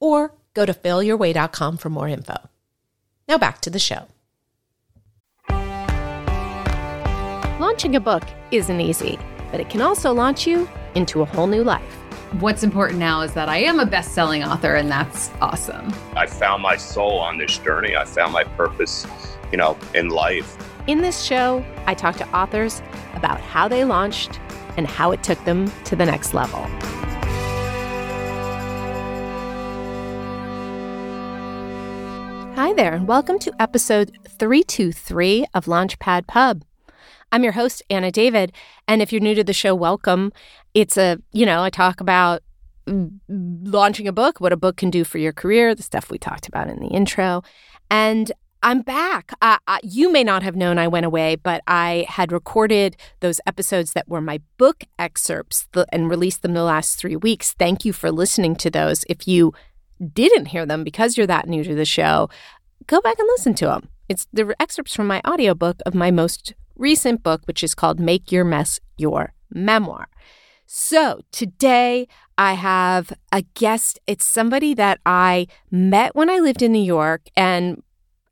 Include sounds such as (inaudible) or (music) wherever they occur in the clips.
or go to failyourway.com for more info. Now back to the show. Launching a book isn't easy, but it can also launch you into a whole new life. What's important now is that I am a best selling author, and that's awesome. I found my soul on this journey. I found my purpose, you know, in life. In this show, I talk to authors about how they launched and how it took them to the next level. Hi there, and welcome to episode 323 of Launchpad Pub. I'm your host, Anna David. And if you're new to the show, welcome. It's a, you know, I talk about launching a book, what a book can do for your career, the stuff we talked about in the intro. And I'm back. Uh, I, you may not have known I went away, but I had recorded those episodes that were my book excerpts and released them the last three weeks. Thank you for listening to those. If you didn't hear them because you're that new to the show, go back and listen to them. It's the excerpts from my audiobook of my most recent book, which is called Make Your Mess Your Memoir. So today I have a guest. It's somebody that I met when I lived in New York and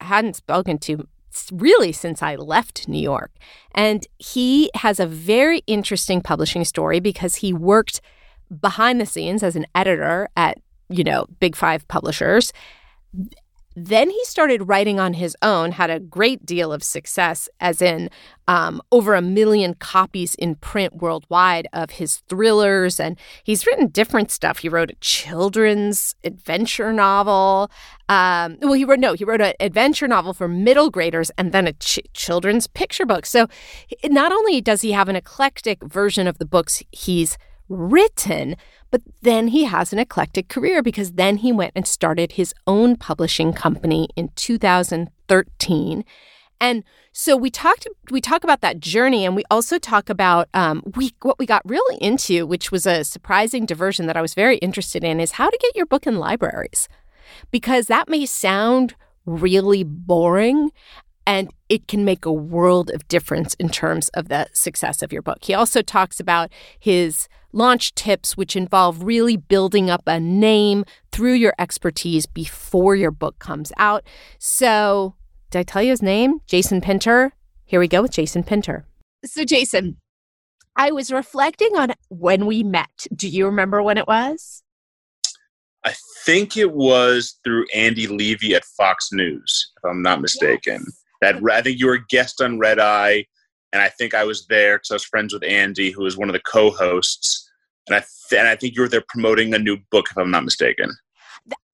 hadn't spoken to really since I left New York. And he has a very interesting publishing story because he worked behind the scenes as an editor at, you know, Big Five publishers then he started writing on his own, had a great deal of success, as in um, over a million copies in print worldwide of his thrillers. And he's written different stuff. He wrote a children's adventure novel. Um, well, he wrote, no, he wrote an adventure novel for middle graders and then a ch- children's picture book. So not only does he have an eclectic version of the books he's written, but then he has an eclectic career because then he went and started his own publishing company in 2013. And so we talked we talk about that journey and we also talk about um, we what we got really into, which was a surprising diversion that I was very interested in, is how to get your book in libraries. Because that may sound really boring and it can make a world of difference in terms of the success of your book. He also talks about his launch tips, which involve really building up a name through your expertise before your book comes out. So, did I tell you his name? Jason Pinter. Here we go with Jason Pinter. So, Jason, I was reflecting on when we met. Do you remember when it was? I think it was through Andy Levy at Fox News, if I'm not mistaken. Yes. That I think you were a guest on Red Eye, and I think I was there because I was friends with Andy, who was one of the co-hosts and I th- and I think you were there promoting a new book, if I'm not mistaken.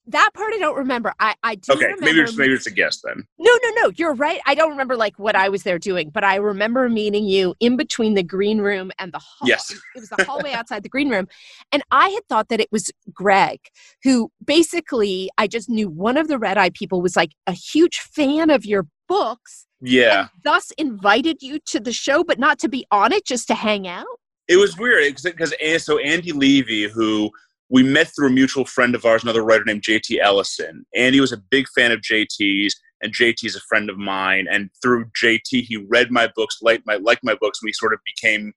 That part I don't remember. I I do okay. Remember, maybe it's, maybe it's a guess then. No, no, no. You're right. I don't remember like what I was there doing, but I remember meeting you in between the green room and the hall. Yes, it was the hallway outside the green room, and I had thought that it was Greg, who basically I just knew one of the Red Eye people was like a huge fan of your books. Yeah. thus invited you to the show, but not to be on it, just to hang out. It was weird because so Andy Levy, who we met through a mutual friend of ours, another writer named JT Ellison. Andy was a big fan of JT's, and JT is a friend of mine. And through JT, he read my books, liked my liked my books, and we sort of became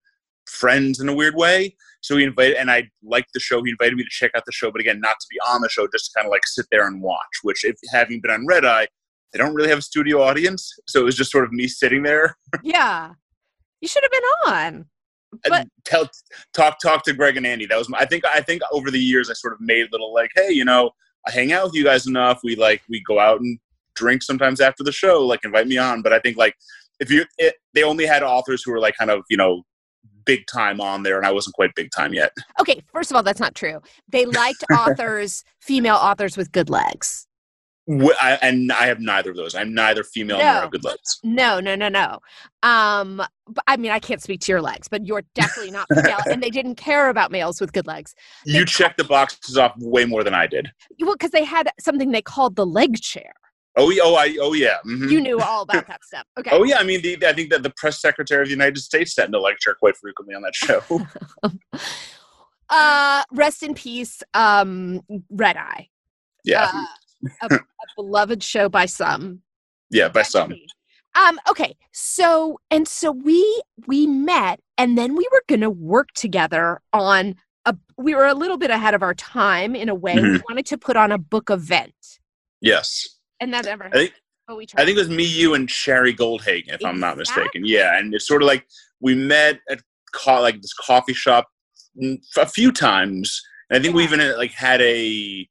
friends in a weird way. So he invited, and I liked the show. He invited me to check out the show, but again, not to be on the show, just to kind of like sit there and watch. Which, if having been on Red Eye, they don't really have a studio audience, so it was just sort of me sitting there. Yeah, you should have been on Uh, but, tell talk talk to Greg and Andy. That was my, I think I think over the years I sort of made little like, hey, you know, I hang out with you guys enough. We like we go out and drink sometimes after the show. Like invite me on. But I think like if you it, they only had authors who were like kind of you know big time on there and I wasn't quite big time yet. Okay, first of all, that's not true. They liked (laughs) authors, female authors with good legs. I, and I have neither of those. I'm neither female nor No. have good legs. No, no, no, no. Um, but I mean, I can't speak to your legs, but you're definitely not female, and they didn't care about males with good legs. (laughs) You They- checked the boxes off way more than I did. Well, because they had something they called the leg chair. Oh, oh, I, oh yeah. mhm. You knew all about that stuff. (laughs) Okay. Oh yeah, I mean, the, I think that the press secretary of the United States sat in the leg chair quite frequently on that show. (laughs) Uh, rest in peace, um, Red Eye. yeah, Uh, a, a beloved show by some. yeah, by some. Um, okay, so and so we we met and then we were gonna work together on a we were a little bit ahead of our time in a way. We Mhm. wanted to put on a book event. Yes, And that never I think but we tried. I think it was me, you, and Sherry Goldhagen, if I'm not mistaken. Yeah, and it's sort of like we met at co- like this coffee shop a few times, and I think we even like had a,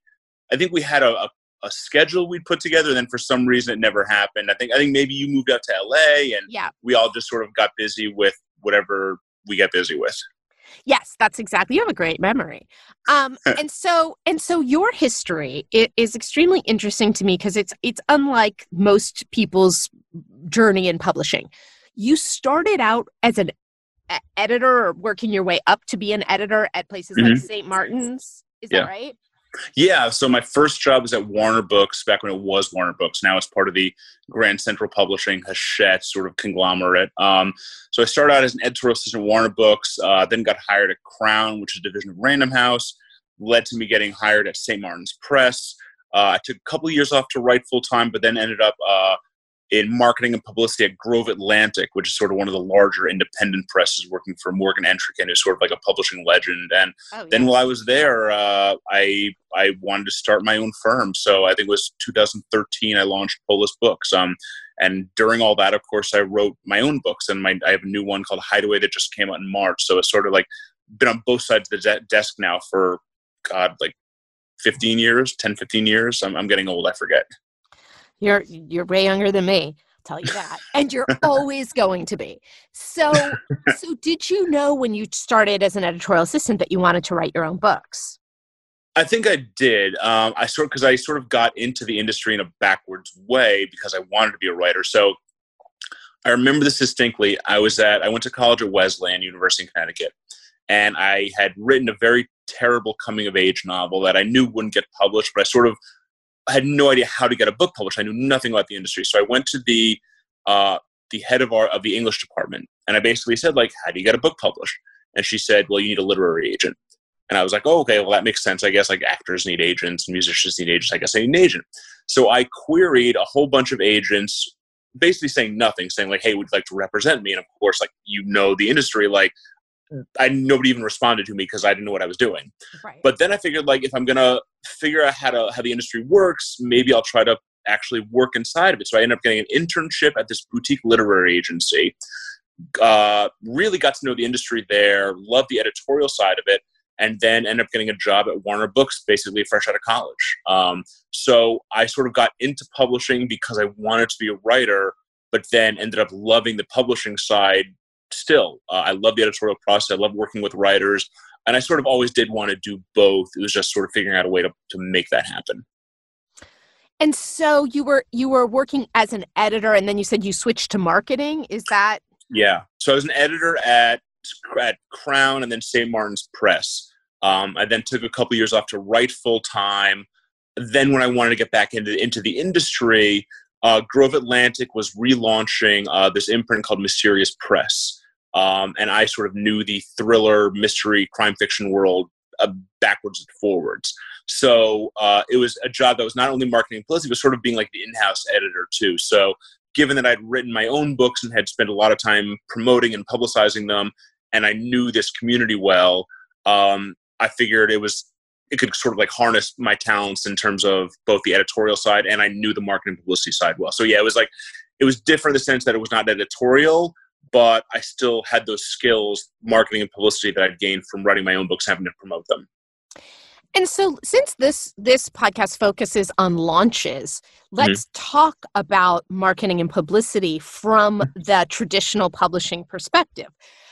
I think we had a, a, a schedule we'd put together. And then for some reason it never happened. I think I think maybe you moved out to LA, and yeah. we all just sort of got busy with whatever we get busy with. Yes, that's exactly. You have a great memory. Um, (laughs) and so and so your history is extremely interesting to me because it's it's unlike most people's journey in publishing. You started out as an editor or working your way up to be an editor at places like St. Martin's. Is Yeah. that right? Yeah, so my first job was at Warner Books back when it was Warner Books. Now it's part of the Grand Central Publishing Hachette sort of conglomerate. Um, so I started out as an editorial assistant at Warner Books, uh, then got hired at Crown, which is a division of Random House, led to me getting hired at St. Martin's Press. Uh, I took a couple years off to write full time, but then ended up uh, in marketing and publicity at Grove Atlantic, which is sort of one of the larger independent presses, working for Morgan Entrekin, who's sort of like a publishing legend. And Oh, then while I was there, uh, I I wanted to start my own firm. So I think it was 2013 I launched Polis Books. Um, and during all that, of course, I wrote my own books, and my I have a new one called Hideaway that just came out in March. So it's sort of like been on both sides of the de- desk now for God, like 15 years, 10, 15 years. I'm, I'm getting old. I forget. You're you're way younger than me. I'll tell you that. and you're always going to be. So (laughs) so did you know when you started as an editorial assistant that you wanted to write your own books? I think I did. Um, I sort because I sort of got into the industry in a backwards way because I wanted to be a writer. So I remember this distinctly. I was at I went to college at Wesleyan University in Connecticut, and I had written a very terrible coming of age novel that I knew wouldn't get published, but I sort of had no idea how to get a book published. I knew nothing about the industry, so I went to the uh, the head of our of the English department, and I basically said like, "How do you get a book published?" And she said, "Well, you need a literary agent." And I was like, oh, okay, well, that makes sense. I guess like actors need agents musicians need agents. I guess I need an agent. So I queried a whole bunch of agents, basically saying nothing, saying like, hey, would you like to represent me? And of course, like, you know, the industry, like, I nobody even responded to me because I didn't know what I was doing. Right. But then I figured like, if I'm gonna figure out how to how the industry works, maybe I'll try to actually work inside of it. So I ended up getting an internship at this boutique literary agency. Uh, really got to know the industry there, loved the editorial side of it, and then ended up getting a job at Warner Books, basically fresh out of college. Um, so I sort of got into publishing because I wanted to be a writer, but then ended up loving the publishing side still. Uh, I love the editorial process. I love working with writers. And I sort of always did want to do both. It was just sort of figuring out a way to, to make that happen. And so you were you were working as an editor, and then you said you switched to marketing. Is that Yeah. So I was an editor at at Crown and then St. Martin's Press. Um, I then took a couple years off to write full time. Then, when I wanted to get back into into the industry, uh, Grove Atlantic was relaunching uh, this imprint called Mysterious Press, um, and I sort of knew the thriller, mystery, crime fiction world uh, backwards and forwards. So uh, it was a job that was not only marketing and publicity, but sort of being like the in-house editor too. So given that I'd written my own books and had spent a lot of time promoting and publicizing them, and I knew this community well, um, I figured it was it could sort of like harness my talents in terms of both the editorial side and I knew the marketing publicity side well. So yeah, it was like it was different in the sense that it was not editorial, but I still had those skills, marketing and publicity that I'd gained from writing my own books, having to promote them. And so, since this this podcast focuses on launches, let's talk about marketing and publicity from (laughs) the traditional publishing perspective.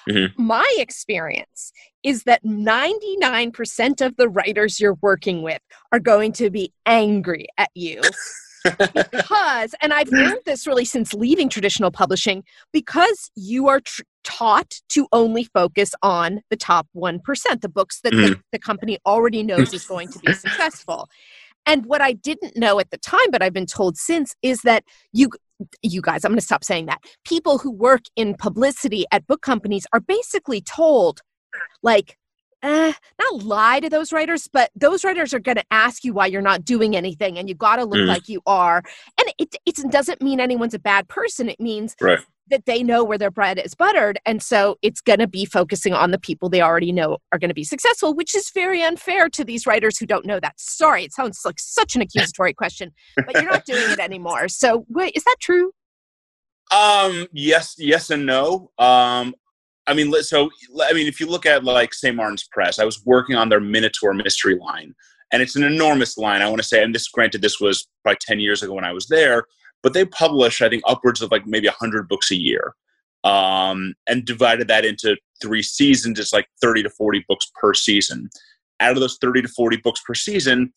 Mhm. My experience is that 99% of the writers you're working with are going to be angry at you because, and I've learned this really since leaving traditional publishing, because you are tr- taught to only focus on the top 1%, the books that mm. the, the company already knows is going to be (laughs) successful. And what I didn't know at the time, but I've been told since, is that you you guys, I'm going to stop saying that. People who work in publicity at book companies are basically told, like, eh, not lie to those writers, but those writers are going to ask you why you're not doing anything, and you got to look mm. like you are. And it, it doesn't mean anyone's a bad person. It means right. that they know where their bread is buttered, and so it's going to be focusing on the people they already know are going to be successful, which is very unfair to these writers who don't know that. Sorry, it sounds like such an (laughs) accusatory question, but you're not doing it anymore. So, wait, is that true? Um, yes, yes, and no. Um, I mean, so I mean, if you look at like St. Martin's Press, I was working on their Minotaur mystery line, and it's an enormous line. I want to say, and this, granted, this was probably ten years ago when I was there, but they publish, I think, upwards of like maybe hundred books a year, um, and divided that into three seasons. It's like thirty to forty books per season. Out of those thirty to forty books per season,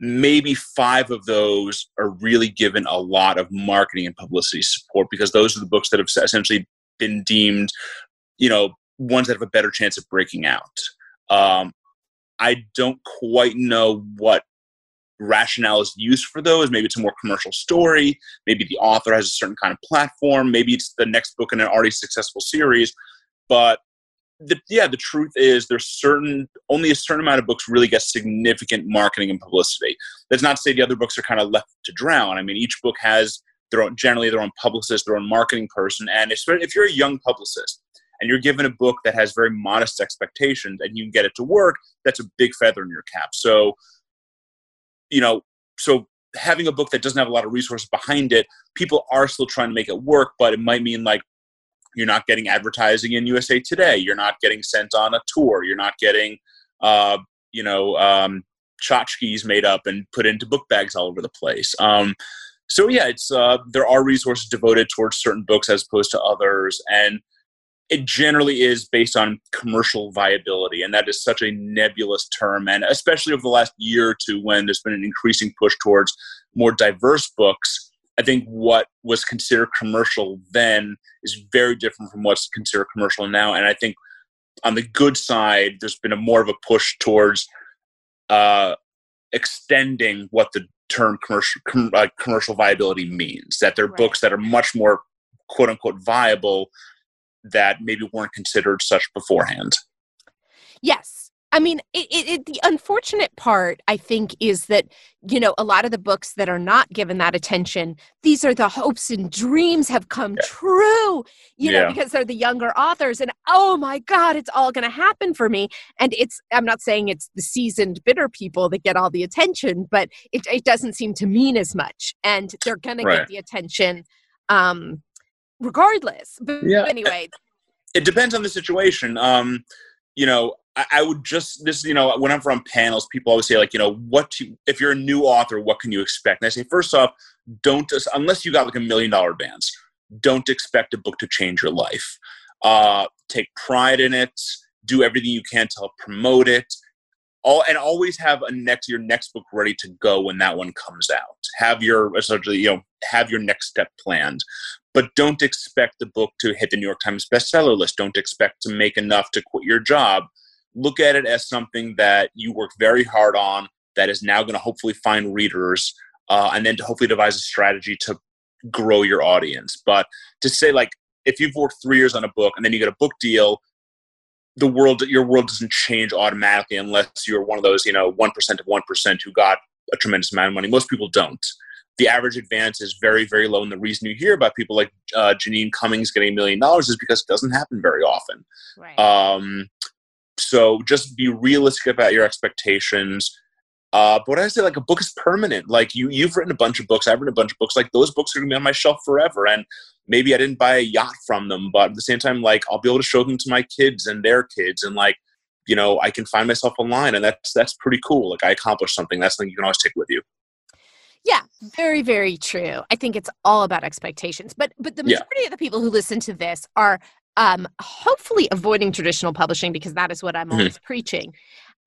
maybe five of those are really given a lot of marketing and publicity support because those are the books that have essentially been deemed you know ones that have a better chance of breaking out. Um, I don't quite know what rationale is used for those. Maybe it's a more commercial story. Maybe the author has a certain kind of platform. Maybe it's the next book in an already successful series. But the, yeah, the truth is there's certain only a certain amount of books really get significant marketing and publicity. That's not to say the other books are kind of left to drown. I mean, each book has their own generally their own publicist, their own marketing person, and if, if you're a young publicist and you're given a book that has very modest expectations and you can get it to work, that's a big feather in your cap. So, you know, so having a book that doesn't have a lot of resources behind it, people are still trying to make it work, but it might mean like you're not getting advertising in USA Today, you're not getting sent on a tour, you're not getting, uh, you know, um, tchotchkes made up and put into book bags all over the place. Um, so yeah, it's uh, there are resources devoted towards certain books as opposed to others, and it generally is based on commercial viability and that is such a nebulous term and especially over the last year or two when there's been an increasing push towards more diverse books i think what was considered commercial then is very different from what's considered commercial now and i think on the good side there's been a more of a push towards uh, extending what the term commercial com- uh, commercial viability means that there are right. books that are much more quote unquote viable that maybe weren't considered such beforehand. Yes. I mean, it, it, it, the unfortunate part, I think, is that, you know, a lot of the books that are not given that attention, these are the hopes and dreams have come yeah. true, you yeah. know, because they're the younger authors. And oh my God, it's all going to happen for me. And it's, I'm not saying it's the seasoned, bitter people that get all the attention, but it, it doesn't seem to mean as much. And they're going right. to get the attention um, regardless. But yeah. anyway, it depends on the situation. Um, you know, I, I, would just this. You know, when I'm from panels, people always say like, you know, what to, if you're a new author, what can you expect? And I say, first off, don't unless you got like a million dollar advance, don't expect a book to change your life. Uh, take pride in it. Do everything you can to help promote it all and always have a next your next book ready to go when that one comes out. Have your essentially you know have your next step planned. But don't expect the book to hit the new york times bestseller list. Don't expect to make enough to quit your job. Look at it as something that you work very hard on that is now going to hopefully find readers uh, and then to hopefully devise a strategy to grow your audience. But to say like if you've worked three years on a book and then you get a book deal the world your world doesn't change automatically unless you're one of those you know 1% of 1% who got a tremendous amount of money. Most people don't. The average advance is very very low and the reason you hear about people like uh, Jeanine Cummins getting a million dollars is because it doesn't happen very often. Right. um, so just be realistic about your expectations uh, but I say like a book is permanent. Like you, you've written a bunch of books. I've written a bunch of books. Like those books are gonna be on my shelf forever. And maybe I didn't buy a yacht from them, but at the same time, like I'll be able to show them to my kids and their kids, and like you know, I can find myself online, and that's that's pretty cool. Like I accomplished something. That's something you can always take with you. Yeah, very, very true. I think it's all about expectations. But but the majority yeah. of the people who listen to this are um, hopefully avoiding traditional publishing because that is what I'm mm-hmm. always preaching.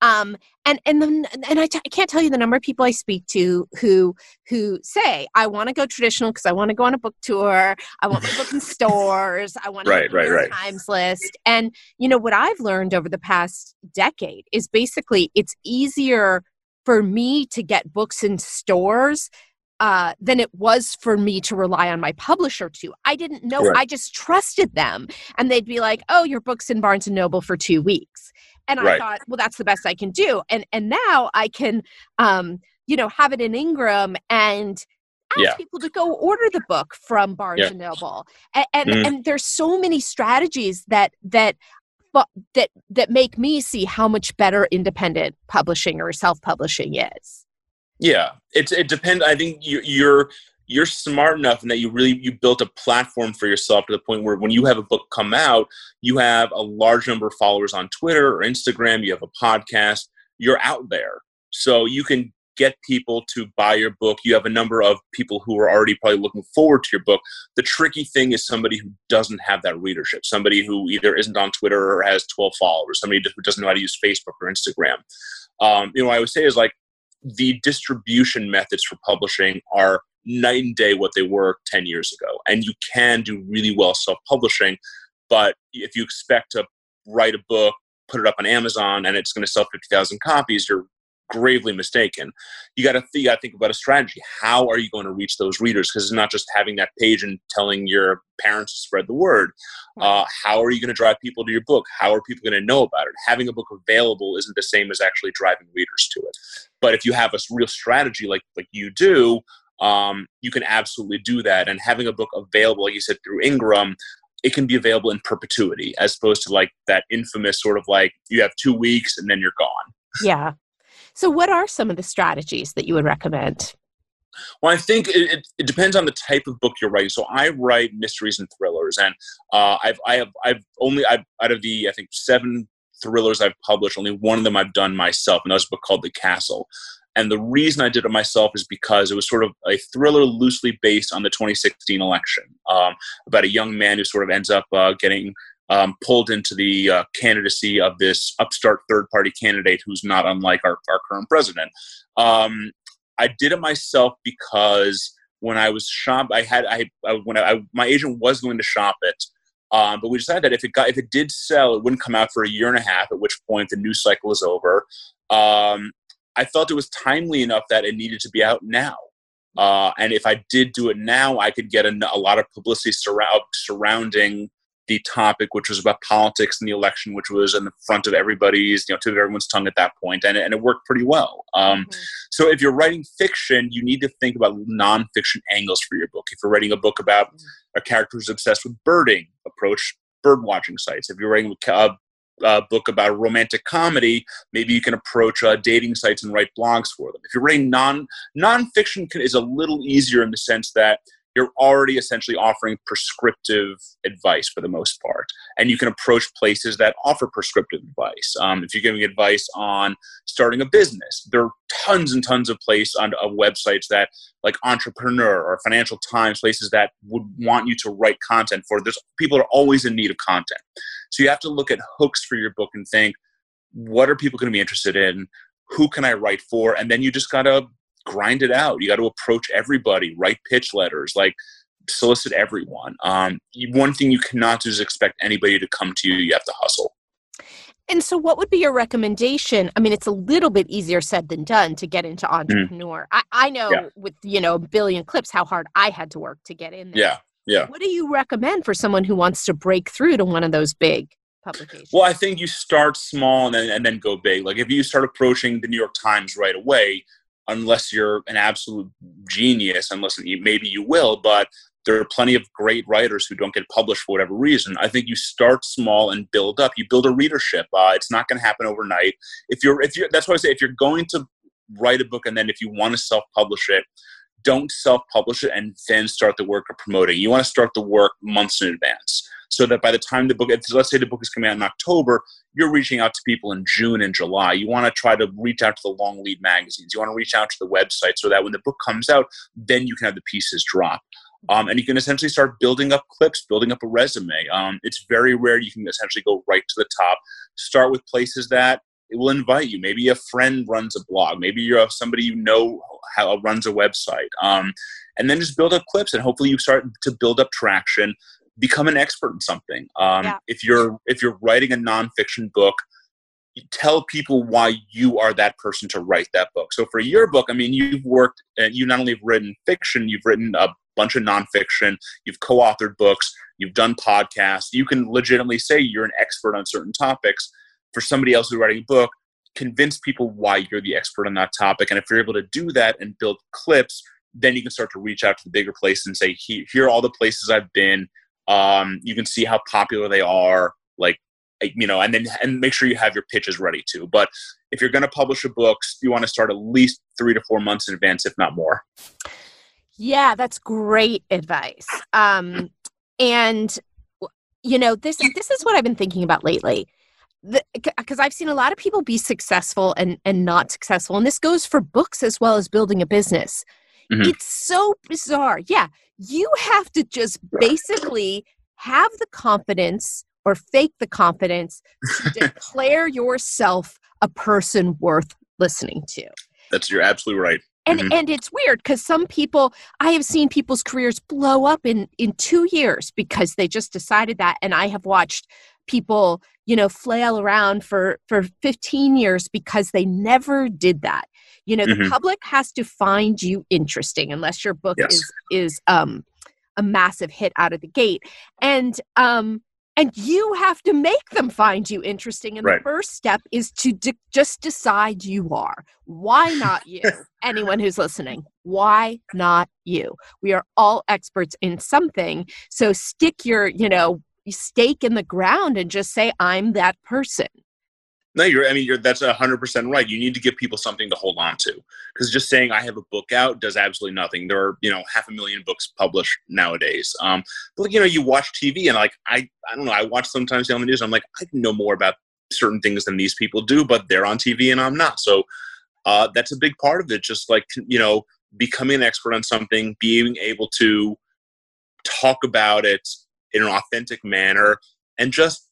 Um, and and then and I t- I can't tell you the number of people I speak to who who say I want to go traditional because I want to go on a book tour. I want my book in (laughs) stores. I want to right, right, right. Times list. And you know what I've learned over the past decade is basically it's easier for me to get books in stores uh, than it was for me to rely on my publisher to. I didn't know. Right. I just trusted them, and they'd be like, "Oh, your book's in Barnes and Noble for two weeks," and right. I thought, "Well, that's the best I can do." And and now I can, um, you know, have it in Ingram and ask yeah. people to go order the book from Barnes yeah. and Noble. And and, mm and there's so many strategies that that but that that make me see how much better independent publishing or self-publishing is. Yeah, it's it depends. I think you, you're you're smart enough and that you really you built a platform for yourself to the point where when you have a book come out, you have a large number of followers on Twitter or Instagram. You have a podcast. You're out there, so you can get people to buy your book. You have a number of people who are already probably looking forward to your book. The tricky thing is somebody who doesn't have that readership, somebody who either isn't on Twitter or has 12 followers, somebody who doesn't know how to use Facebook or Instagram. Um, you know, what I would say is like the distribution methods for publishing are night and day what they were 10 years ago. And you can do really well self publishing, but if you expect to write a book, put it up on Amazon, and it's going to sell 50,000 copies, you're gravely mistaken. You got to th- you got to think about a strategy. How are you going to reach those readers? Because it's not just having that page and telling your parents to spread the word. Uh, how are you going to drive people to your book? How are people going to know about it? Having a book available isn't the same as actually driving readers to it. But if you have a real strategy like like you do, um, you can absolutely do that. And having a book available, like you said, through Ingram, it can be available in perpetuity, as opposed to like that infamous sort of like you have two weeks and then you're gone. Yeah, so, what are some of the strategies that you would recommend? Well, I think it, it, depends on the type of book you're writing. So I write mysteries and thrillers, and uh, I've I have I've only I've out of the I think seven thrillers I've published, only one of them I've done myself, and that was a book called The Castle. And the reason I did it myself is because it was sort of a thriller loosely based on the 2016 election um, about a young man who sort of ends up uh, getting um, pulled into the uh, candidacy of this upstart third party candidate who's not unlike our, our current president. Um, I did it myself because when I was shop, I had I, I when I, my agent was going to shop it, um, but we decided that if it got if it did sell, it wouldn't come out for a year and a half. At which point the news cycle is over. Um, I felt it was timely enough that it needed to be out now. Uh, and if I did do it now, I could get a, a lot of publicity surround, surrounding the topic, which was about politics and the election, which was in the front of everybody's, you know, to everyone's tongue at that point, and, and it worked pretty well. Um, mm-hmm. So if you're writing fiction, you need to think about nonfiction angles for your book. If you're writing a book about mm-hmm. a character who's obsessed with birding, approach bird watching sites. If you're writing a, a book about a romantic comedy, maybe you can approach uh, dating sites and write blogs for them. If you're writing non nonfiction, is a little easier in the sense that you're already essentially offering prescriptive advice for the most part. And you can approach places that offer prescriptive advice. Um, if you're giving advice on starting a business, there are tons and tons of places on of websites that, like Entrepreneur or Financial Times, places that would want you to write content for. There's people are always in need of content. So you have to look at hooks for your book and think, what are people going to be interested in? Who can I write for? And then you just got to grind it out. You got to approach everybody, write pitch letters, like solicit everyone. Um, one thing you cannot do is expect anybody to come to you. You have to hustle. And so, what would be your recommendation? I mean, it's a little bit easier said than done to get into mm. entrepreneur. Mm. I, I, know yeah. with you know a billion clips how hard I had to work to get in there. Yeah, yeah. What do you recommend for someone who wants to break through to one of those big publications? Well, I think you start small and then and then go big. Like if you start approaching the New York Times right away, unless you're an absolute genius, unless maybe you will, but there are plenty of great writers who don't get published for whatever reason. I think you start small and build up. You build a readership. Uh, it's not going to happen overnight. If you're, if you're, that's why I say if you're going to write a book and then if you want to self-publish it, don't self-publish it and then start the work of promoting. You want to start the work months in advance so that by the time the book, let's say the book is coming out in October, you're reaching out to people in June and July. You want to try to reach out to the long lead magazines. You want to reach out to the website so that when the book comes out, then you can have the pieces drop. Um, and you can essentially start building up clips, building up a resume. Um, it's very rare you can essentially go right to the top. Start with places that will invite you. Maybe a friend runs a blog. Maybe you have somebody you know how runs a website. Um, and then just build up clips, and hopefully you start to build up traction. Become an expert in something. Um, yeah. If you're if you're writing a nonfiction book, tell people why you are that person to write that book. So for your book, I mean, you've worked and you not only have written fiction, you've written a bunch of nonfiction, you've co-authored books, you've done podcasts. You can legitimately say you're an expert on certain topics. For somebody else who's writing a book, convince people why you're the expert on that topic. And if you're able to do that and build clips, then you can start to reach out to the bigger places and say, here are all the places I've been. Um, you can see how popular they are. Like you know, and then and make sure you have your pitches ready too. But if you're going to publish a book, you want to start at least three to four months in advance, if not more. Yeah, that's great advice. Um, and you know, this this is what I've been thinking about lately. Because I've seen a lot of people be successful and and not successful, and this goes for books as well as building a business. Mm-hmm. It's so bizarre. Yeah, you have to just basically have the confidence or fake the confidence to declare yourself a person worth listening to. That's you're absolutely right. And mm-hmm. and it's weird because some people I have seen people's careers blow up in in 2 years because they just decided that and I have watched people, you know, flail around for for 15 years because they never did that. You know, mm-hmm. the public has to find you interesting unless your book yes. is is um a massive hit out of the gate. And um and you have to make them find you interesting and right. the first step is to de- just decide you are why (laughs) not you anyone who's listening why not you we are all experts in something so stick your you know stake in the ground and just say i'm that person no, you're. I mean, you're. That's hundred percent right. You need to give people something to hold on to, because just saying I have a book out does absolutely nothing. There are, you know, half a million books published nowadays. Um, but you know, you watch TV and like I, I don't know. I watch sometimes on the news. I'm like, I know more about certain things than these people do, but they're on TV and I'm not. So uh, that's a big part of it. Just like you know, becoming an expert on something, being able to talk about it in an authentic manner, and just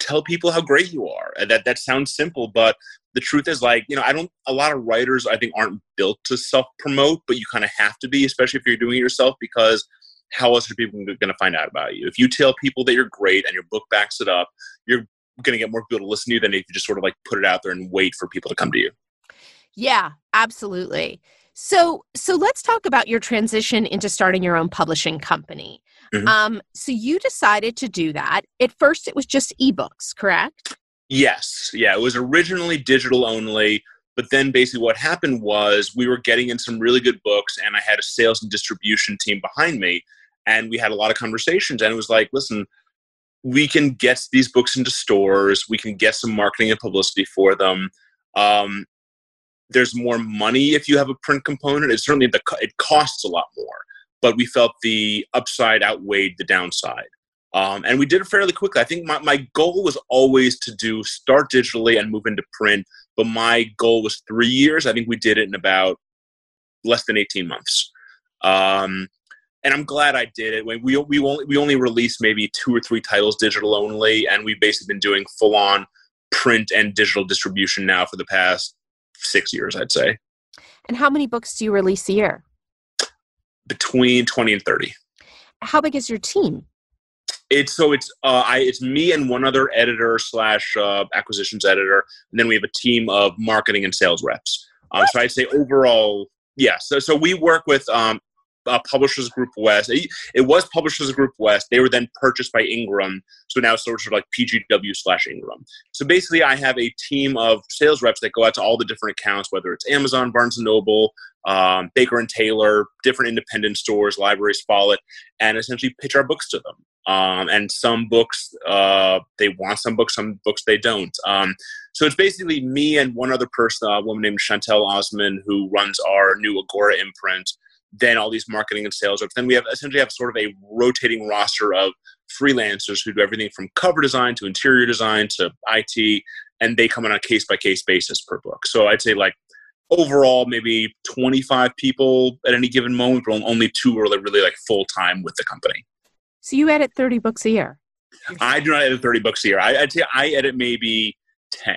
tell people how great you are. That that sounds simple, but the truth is like, you know, I don't a lot of writers I think aren't built to self-promote, but you kind of have to be, especially if you're doing it yourself because how else are people going to find out about you? If you tell people that you're great and your book backs it up, you're going to get more people to listen to you than if you just sort of like put it out there and wait for people to come to you. Yeah, absolutely. So, so let's talk about your transition into starting your own publishing company. Mm-hmm. Um, so you decided to do that. At first, it was just ebooks, correct? Yes. Yeah. It was originally digital only. But then basically what happened was we were getting in some really good books, and I had a sales and distribution team behind me. And we had a lot of conversations. And it was like, listen, we can get these books into stores, we can get some marketing and publicity for them. Um, there's more money if you have a print component. It certainly the, it costs a lot more but we felt the upside outweighed the downside. Um, and we did it fairly quickly. I think my, my goal was always to do start digitally and move into print, but my goal was three years. I think we did it in about less than 18 months. Um, and I'm glad I did it. We, we, we, only, we only released maybe two or three titles digital only, and we've basically been doing full on print and digital distribution now for the past six years, I'd say. And how many books do you release a year? between 20 and 30. How big is your team? It's so it's uh, I it's me and one other editor slash uh, acquisitions editor, and then we have a team of marketing and sales reps. Um, so I'd say overall, yeah. So so we work with um, uh, Publishers Group West. It, it, was Publishers Group West. They were then purchased by Ingram, so now it's sort of like PGW slash Ingram. So basically, I have a team of sales reps that go out to all the different accounts, whether it's Amazon, Barnes and Noble, um, Baker and Taylor, different independent stores, libraries, Follett, and essentially pitch our books to them. Um, and some books uh, they want some books, some books they don't. Um, so it's basically me and one other person, a woman named Chantelle Osman, who runs our new Agora imprint then all these marketing and sales reps. Then we have essentially have sort of a rotating roster of freelancers who do everything from cover design to interior design to IT, and they come in on a case by case basis per book. So I'd say like overall maybe 25 people at any given moment, but only two are really like full time with the company. So you edit 30 books a year? I do not edit 30 books a year. I, would say I edit maybe 10.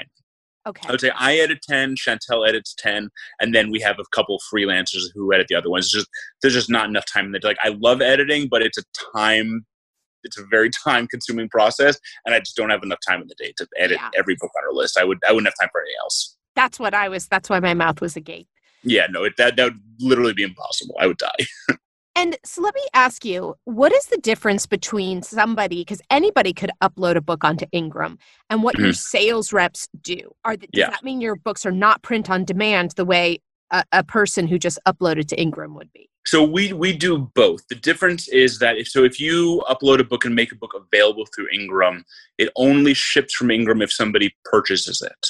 Okay. I would say I edit 10, Chantelle edits 10, and then we have a couple freelancers who edit the other ones. It's just there's just not enough time in the day. Like I love editing, but it's a time it's a very (laughs) time consuming process and I just don't have enough time in the day to edit Yeah. every book on our list. I would I wouldn't have time for anything else. That's what I was. That's why my mouth was agape. Yeah, no, it, that that would literally be impossible. I would die. (laughs) And so let me ask you, what is the difference between somebody, because anybody could upload a book onto Ingram, and what your mm-hmm. sales reps do? Are the, does Yeah. that mean your books are not print on demand the way a, a person who just uploaded to Ingram would be? So we we do both. The difference is that if so if you upload a book and make a book available through Ingram, it only ships from Ingram if somebody purchases it.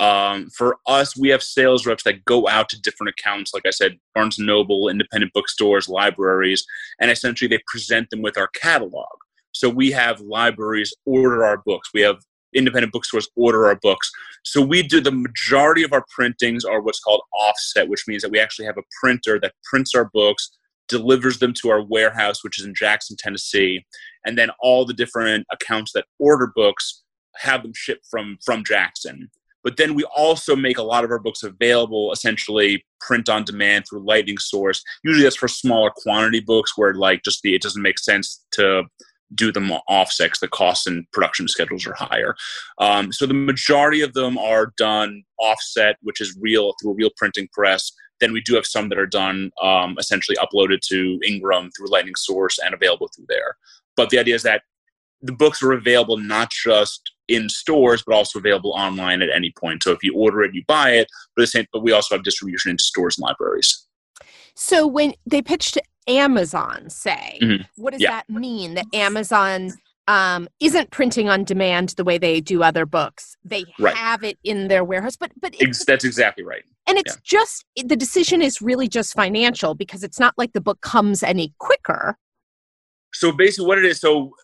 Um, for us, we have sales reps that go out to different accounts, like I said, Barnes Noble, independent bookstores, libraries, and essentially they present them with our catalog. So we have libraries order our books. We have independent bookstores order our books. So we do the majority of our printings are what's called offset, which means that we actually have a printer that prints our books, delivers them to our warehouse, which is in Jackson, Tennessee, and then all the different accounts that order books have them shipped from from Jackson. But then we also make a lot of our books available, essentially print on demand through Lightning Source. Usually that's for smaller quantity books where like just the it doesn't make sense to do them offset 'cause the costs and production schedules are higher. Um, so the majority of them are done offset, which is real through a real printing press. Then we do have some that are done um, essentially uploaded to Ingram through Lightning Source and available through there. But the idea is that the books are available not just in stores, but also available online at any point. So if you order it, you buy it. But the same, but we also have distribution into stores and libraries. So when they pitch to Amazon, say, Mhm. what does Yeah. that mean? That Amazon um, isn't printing on demand the way they do other books. They Right. have it in their warehouse, but but Ex- that's exactly right. and it's just the decision is really just financial because it's not like the book comes any quicker. So basically, what it is, so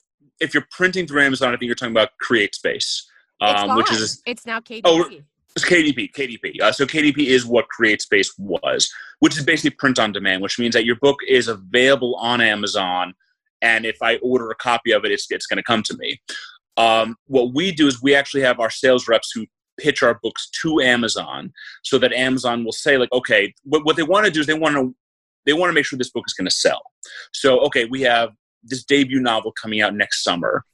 if you're printing through Amazon, I think you're talking about CreateSpace, um, which is it's now KDP. Oh, It's KDP, KDP. Uh, so KDP is what CreateSpace was, which is basically print on demand, which means that your book is available on Amazon, and if I order a copy of it, it's it's going to come to me. Um, what we do is we actually have our sales reps who pitch our books to Amazon, so that Amazon will say like, okay, what, what they want to do is they want to they want to make sure this book is going to sell. So okay, we have this debut novel coming out next summer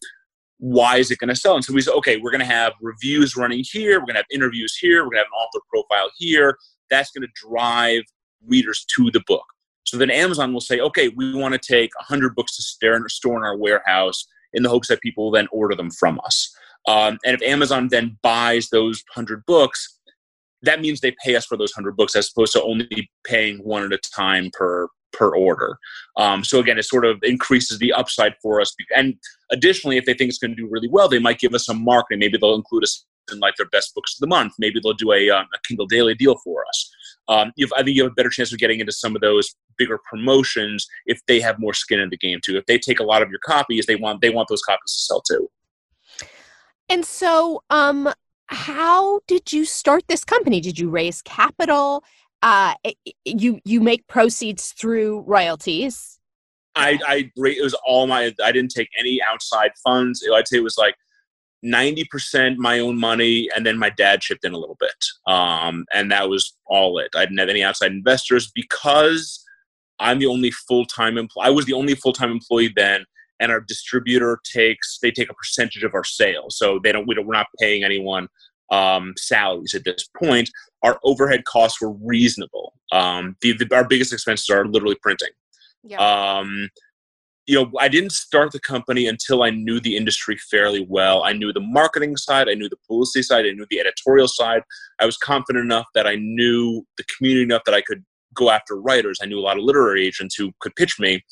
why is it going to sell? And so we said, okay, we're going to have reviews running here. We're going to have interviews here. We're going to have an author profile here. That's going to drive readers to the book. So then Amazon will say, okay, we want to take 100 books to store in our warehouse in the hopes that people will then order them from us. Um, and if Amazon then buys those 100 books, that means they pay us for those 100 books as opposed to only paying one at a time per per order. Um, so again, it sort of increases the upside for us. And additionally, if they think it's going to do really well, they might give us some marketing. Maybe they'll include us in like their best books of the month. Maybe they'll do a, um, a Kindle Daily deal for us. Um, I think you have a better chance of getting into some of those bigger promotions if they have more skin in the game too. If they take a lot of your copies, they want they want those copies to sell too. And so, um, how did you start this company? Did you raise capital? Uh, you you make proceeds through royalties. I, I it was all my I didn't take any outside funds. I'd say it was like ninety percent my own money, and then my dad chipped in a little bit, um, and that was all it. I didn't have any outside investors because I'm the only full time employee. I was the only full time employee then, and our distributor takes they take a percentage of our sales, so they don't we don't we're not paying anyone um, salaries at this point. Our overhead costs were reasonable. Um, the, the, our biggest expenses are literally printing. Yeah. Um, you know, I didn't start the company until I knew the industry fairly well. I knew the marketing side, I knew the publicity side, I knew the editorial side. I was confident enough that I knew the community enough that I could go after writers. I knew a lot of literary agents who could pitch me.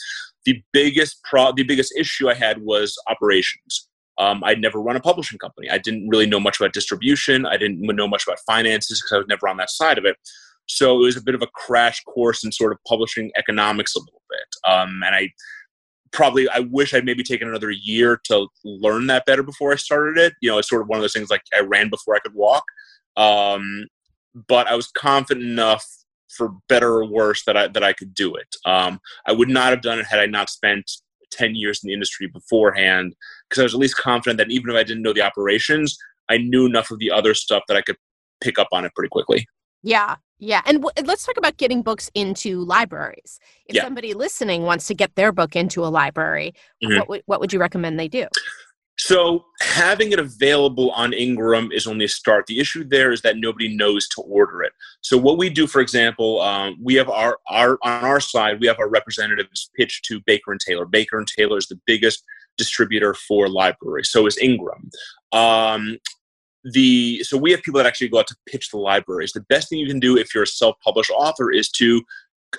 The biggest pro, the biggest issue I had was operations. Um, I'd never run a publishing company. I didn't really know much about distribution. I didn't know much about finances because I was never on that side of it. So it was a bit of a crash course in sort of publishing economics a little bit. Um, and I probably I wish I'd maybe taken another year to learn that better before I started it. You know, it's sort of one of those things like I ran before I could walk. Um, but I was confident enough for better or worse that I that I could do it. Um, I would not have done it had I not spent 10 years in the industry beforehand because I was at least confident that even if I didn't know the operations, I knew enough of the other stuff that I could pick up on it pretty quickly. Yeah, yeah. And w- let's talk about getting books into libraries. If Yeah. somebody listening wants to get their book into a library, Mhm. what, would, what would you recommend they do? So having it available on Ingram is only a start. The issue there is that nobody knows to order it. So what we do, for example, um, we have our, our on our side, we have our representatives pitch to Baker and Taylor. Baker and Taylor is the biggest distributor for libraries. So is Ingram. Um, the so we have people that actually go out to pitch the libraries. The best thing you can do if you're a self-published author is to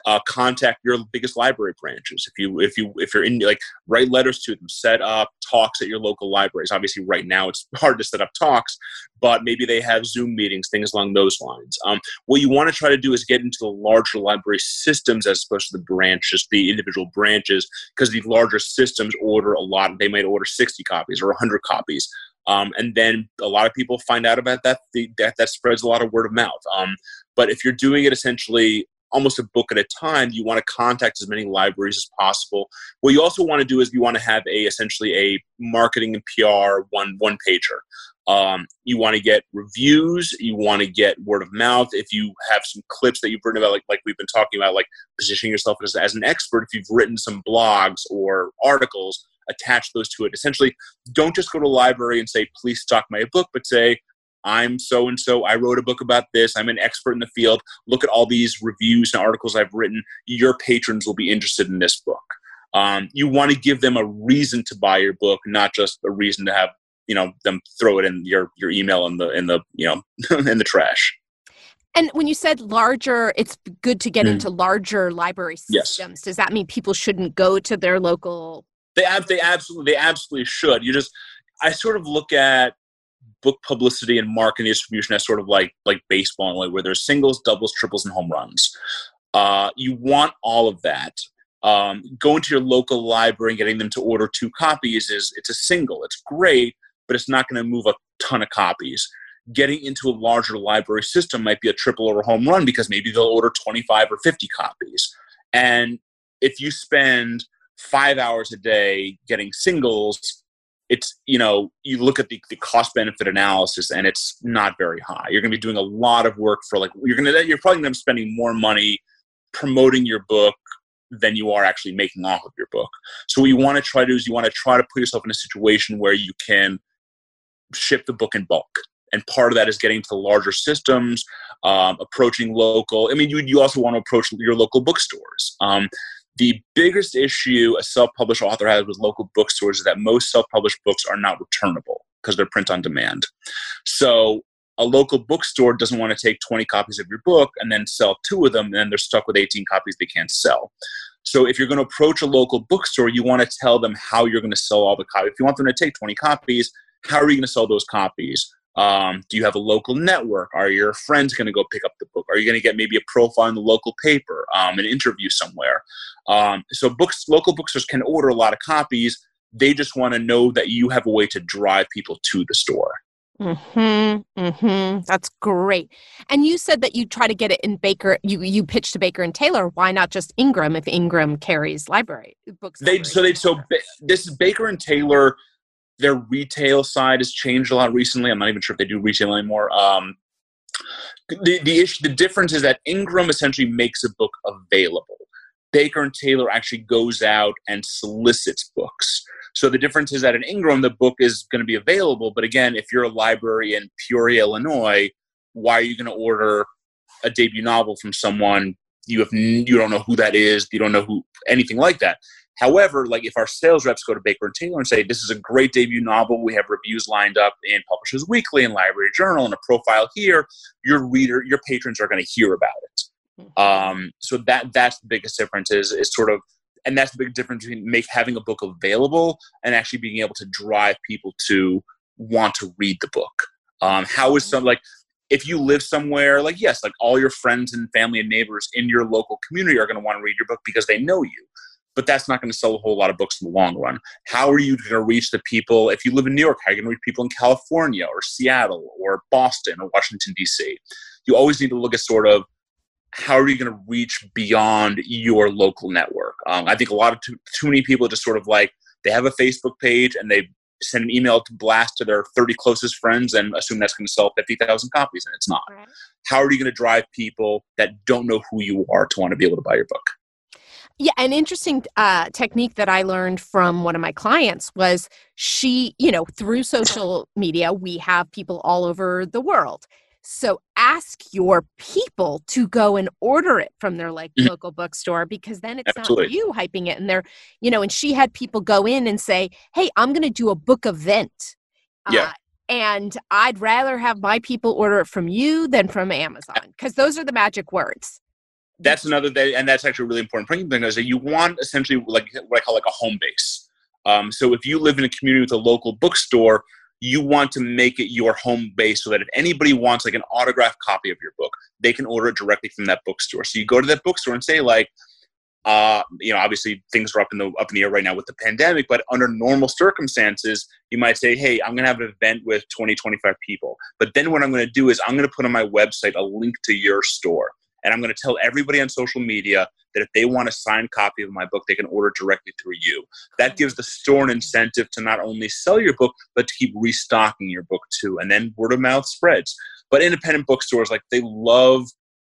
uh, contact your biggest library branches. If you if you if you're in like write letters to them, set up talks at your local libraries. Obviously, right now it's hard to set up talks, but maybe they have Zoom meetings, things along those lines. Um, what you want to try to do is get into the larger library systems as opposed to the branches, the individual branches, because the larger systems order a lot. They might order 60 copies or 100 copies. Um, and then a lot of people find out about that. The, that that spreads a lot of word of mouth. Um, but if you're doing it essentially almost a book at a time, you want to contact as many libraries as possible. What you also want to do is you want to have a essentially a marketing and PR one one pager. Um, you want to get reviews. You want to get word of mouth. If you have some clips that you've written about, like like we've been talking about, like positioning yourself as, as an expert. If you've written some blogs or articles, attach those to it. Essentially, don't just go to a library and say, "Please stock my book," but say, I'm so and so. I wrote a book about this. I'm an expert in the field. Look at all these reviews and articles I've written. Your patrons will be interested in this book. Um, you want to give them a reason to buy your book, not just a reason to have you know them throw it in your your email in the in the you know (laughs) in the trash. And when you said larger, it's good to get Mm. into larger library Yes. systems. Does that mean people shouldn't go to their local? They ab- they absolutely they absolutely should. You just I sort of look at book publicity and marketing distribution as sort of like like baseball, like where there's singles, doubles, triples, and home runs. Uh, you want all of that. Um, going to your local library and getting them to order two copies is it's a single. It's great, but it's not going to move a ton of copies. Getting into a larger library system might be a triple or a home run because maybe they'll order 25 or 50 copies. And if you spend five hours a day getting singles, it's you know you look at the, the cost benefit analysis and it's not very high. You're going to be doing a lot of work for like you're going to you're probably going to be spending more money promoting your book than you are actually making off of your book. So what you want to try to do is you want to try to put yourself in a situation where you can ship the book in bulk. And part of that is getting to the larger systems, um, approaching local. I mean, you, you also want to approach your local bookstores. Um, the biggest issue a self-published author has with local bookstores is that most self-published books are not returnable because they're print on demand. So a local bookstore doesn't want to take 20 copies of your book and then sell two of them, and then they're stuck with 18 copies they can't sell. So if you're going to approach a local bookstore, you want to tell them how you're going to sell all the copies. If you want them to take 20 copies, how are you going to sell those copies? Um, do you have a local network? Are your friends going to go pick up the book? Are you going to get maybe a profile in the local paper, um, an interview somewhere? Um, so books, local bookstores can order a lot of copies. They just want to know that you have a way to drive people to the store. Hmm. Hmm. That's great. And you said that you try to get it in Baker. You you pitch to Baker and Taylor. Why not just Ingram if Ingram carries library books? They so they so Ba- this is Baker and Taylor. Their retail side has changed a lot recently. I'm not even sure if they do retail anymore. Um, the the issue, the difference is that Ingram essentially makes a book available. Baker and Taylor actually goes out and solicits books. So the difference is that in Ingram, the book is going to be available. But again, if you're a library in Peoria, Illinois, why are you going to order a debut novel from someone you have you don't know who that is, you don't know who anything like that. However, like if our sales reps go to Baker and Taylor and say, "This is a great debut novel. We have reviews lined up in Publishers Weekly and Library Journal and a profile here," your reader, your patrons are going to hear about it. Um, so that that's the biggest difference is is sort of, and that's the big difference between make having a book available and actually being able to drive people to want to read the book. Um, how is some like if you live somewhere like yes like all your friends and family and neighbors in your local community are going to want to read your book because they know you but that's not going to sell a whole lot of books in the long run how are you going to reach the people if you live in new york how are you going to reach people in california or seattle or boston or washington d.c you always need to look at sort of how are you going to reach beyond your local network um, i think a lot of too, too many people just sort of like they have a facebook page and they send an email to blast to their 30 closest friends and assume that's going to sell 50,000 copies, and it's not. Right. How are you going to drive people that don't know who you are to want to be able to buy your book? Yeah, an interesting uh, technique that I learned from one of my clients was she, you know, through social media, we have people all over the world. So ask your people to go and order it from their like mm-hmm. local bookstore because then it's Absolutely. not you hyping it. And they're, you know, and she had people go in and say, Hey, I'm going to do a book event. Yeah. Uh, and I'd rather have my people order it from you than from Amazon because those are the magic words. That's another day, and that's actually a really important thing is that you want essentially like what I call like a home base. Um, so if you live in a community with a local bookstore, you want to make it your home base so that if anybody wants like an autographed copy of your book, they can order it directly from that bookstore. So you go to that bookstore and say like, uh, you know, obviously things are up in the up in the air right now with the pandemic, but under normal circumstances, you might say, hey, I'm going to have an event with 20, 25 people. But then what I'm going to do is I'm going to put on my website a link to your store. And I'm going to tell everybody on social media that if they want a signed copy of my book, they can order directly through you. That gives the store an incentive to not only sell your book, but to keep restocking your book too. And then word of mouth spreads. But independent bookstores, like they love,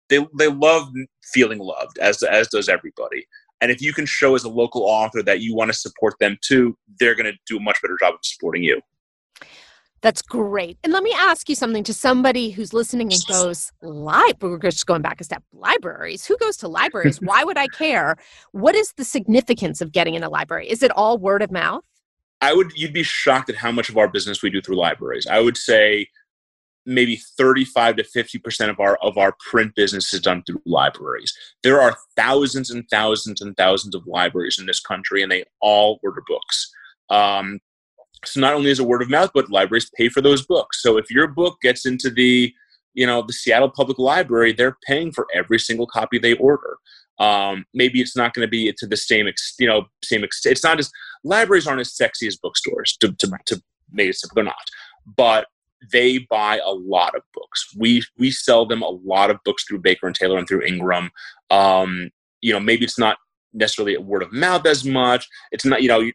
they, they love feeling loved, as, as does everybody. And if you can show as a local author that you want to support them too, they're going to do a much better job of supporting you. That's great. And let me ask you something to somebody who's listening and goes, Live, we're just going back a step, libraries. Who goes to libraries? Why would I care? What is the significance of getting in a library? Is it all word of mouth? I would, you'd be shocked at how much of our business we do through libraries. I would say maybe 35 to 50% of our of our print business is done through libraries. There are thousands and thousands and thousands of libraries in this country and they all order books. Um, so not only is it word of mouth, but libraries pay for those books. So if your book gets into the, you know, the Seattle Public Library, they're paying for every single copy they order. Um, maybe it's not going to be to the same, ex, you know, same. Ex- it's not as libraries aren't as sexy as bookstores. To to, to make it simple, they're not. But they buy a lot of books. We we sell them a lot of books through Baker and Taylor and through Ingram. Um, you know, maybe it's not necessarily a word of mouth as much. It's not, you know,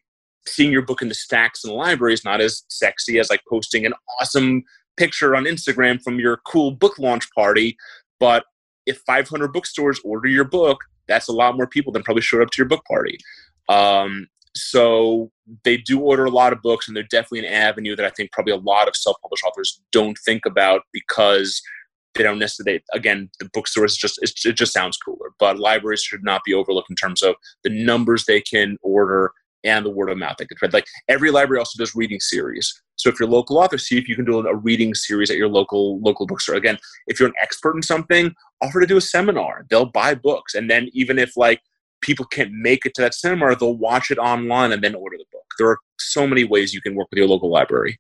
seeing your book in the stacks in the library is not as sexy as like posting an awesome picture on Instagram from your cool book launch party. But if 500 bookstores order your book, that's a lot more people than probably showed up to your book party. Um, so they do order a lot of books, and they're definitely an avenue that I think probably a lot of self-published authors don't think about because they don't necessarily. Again, the bookstores just it just sounds cooler, but libraries should not be overlooked in terms of the numbers they can order and the word of mouth. I could read like every library also does reading series. So if you're a local author, see if you can do a reading series at your local local bookstore. Again, if you're an expert in something, offer to do a seminar. They'll buy books, and then even if like people can't make it to that seminar, they'll watch it online and then order the book. There are so many ways you can work with your local library.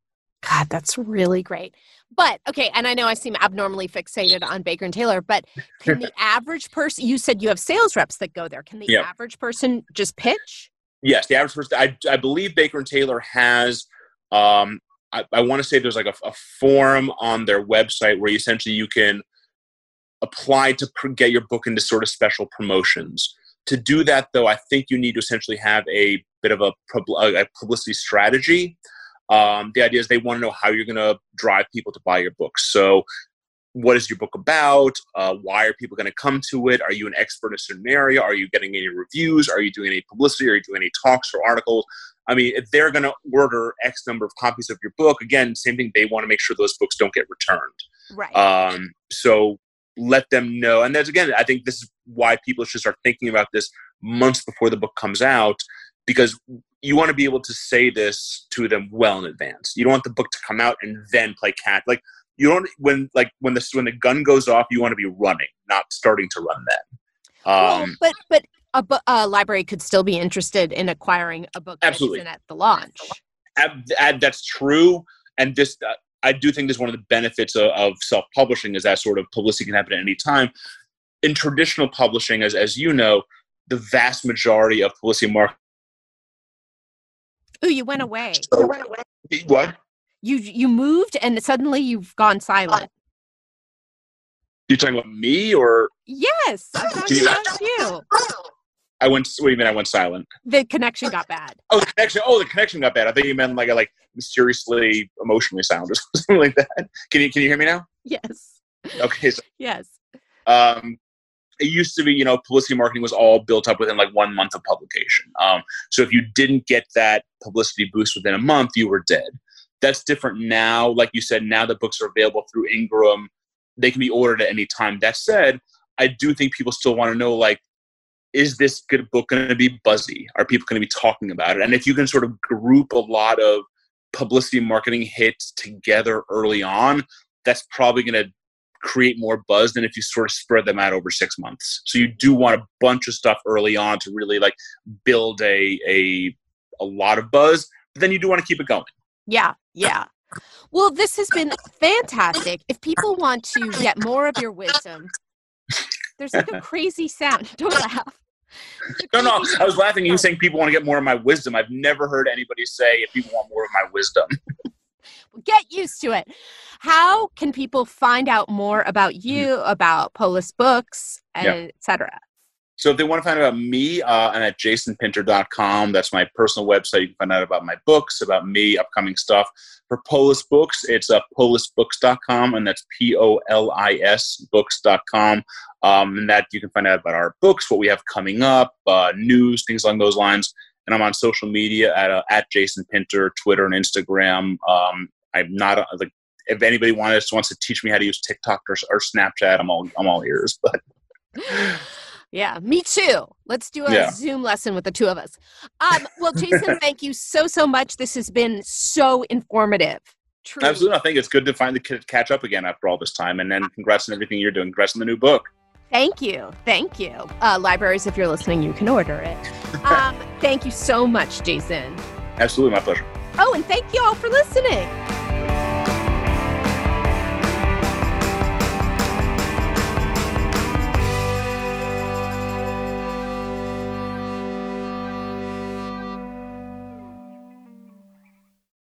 God, that's really great. But okay, and I know I seem abnormally fixated on Baker and Taylor, but can (laughs) the average person? You said you have sales reps that go there. Can the yep. average person just pitch? Yes, the average person. I, I believe Baker and Taylor has. Um, I, I want to say there's like a, a form on their website where essentially you can apply to pr- get your book into sort of special promotions. To do that, though, I think you need to essentially have a bit of a, a publicity strategy. Um, the idea is they want to know how you're going to drive people to buy your books. So what is your book about? Uh, why are people going to come to it? Are you an expert in a certain area? Are you getting any reviews? Are you doing any publicity? Are you doing any talks or articles? I mean, if they're going to order X number of copies of your book, again, same thing. They want to make sure those books don't get returned. Right. Um, so let them know. And that's again, I think this is why people should start thinking about this months before the book comes out, because you want to be able to say this to them well in advance. You don't want the book to come out and then play cat. Like you don't when like when the when the gun goes off, you want to be running, not starting to run then. Um, well, but but a, a, library could still be interested in acquiring a book absolutely at the launch. that's true, and this uh, I do think this is one of the benefits of, of self-publishing is that sort of publicity can happen at any time. In traditional publishing, as as you know, the vast majority of publicity marketing. Oh, you went away. So, what? You you moved and suddenly you've gone silent. You talking about me or? Yes, I'm talking about you. I went. What do you mean? I went silent. The connection got bad. Oh, the connection. Oh, the connection got bad. I think you meant like a like mysteriously emotionally sound or (laughs) something like that. Can you can you hear me now? Yes. Okay. So, Yes. um, it used to be, you know, publicity marketing was all built up within like one month of publication. Um, so if you didn't get that publicity boost within a month, you were dead. That's different now. Like you said, now the books are available through Ingram. They can be ordered at any time. That said, I do think people still want to know, like, is this good book going to be buzzy? Are people going to be talking about it? And if you can sort of group a lot of publicity marketing hits together early on, that's probably going to create more buzz than if you sort of spread them out over six months. So you do want a bunch of stuff early on to really like build a a a lot of buzz, but then you do want to keep it going. Yeah. Yeah. Well, this has been fantastic. If people want to get more of your wisdom, there's like a crazy sound. (laughs) Don't laugh. No, no, I was laughing. You saying people want to get more of my wisdom. I've never heard anybody say if people want more of my wisdom. (laughs) Get used to it. How can people find out more about you, about Polis Books, and Yeah. et cetera? So if they want to find out about me, uh, I'm at jasonpinter.com. That's my personal website. You can find out about my books, about me, upcoming stuff. For Polis Books, it's uh, polisbooks.com, and that's P-O-L-I-S books.com. Um, and that you can find out about our books, what we have coming up, uh, news, things along those lines. And I'm on social media at, uh, at Jason Pinter, Twitter and Instagram. Um, I'm not, uh, like, if anybody wants, wants to teach me how to use TikTok or, or Snapchat, I'm all, I'm all ears. But (laughs) Yeah, me too. Let's do a Yeah. Zoom lesson with the two of us. Um, well, Jason, (laughs) thank you so, so much. This has been so informative. Truly. Absolutely. I think it's good to find the kid catch up again after all this time. And then congrats on everything you're doing. Congrats on the new book. Thank you. Thank you. Uh, libraries, if you're listening, you can order it. Um, (laughs) thank you so much, Jason. Absolutely my pleasure. Oh, and thank you all for listening.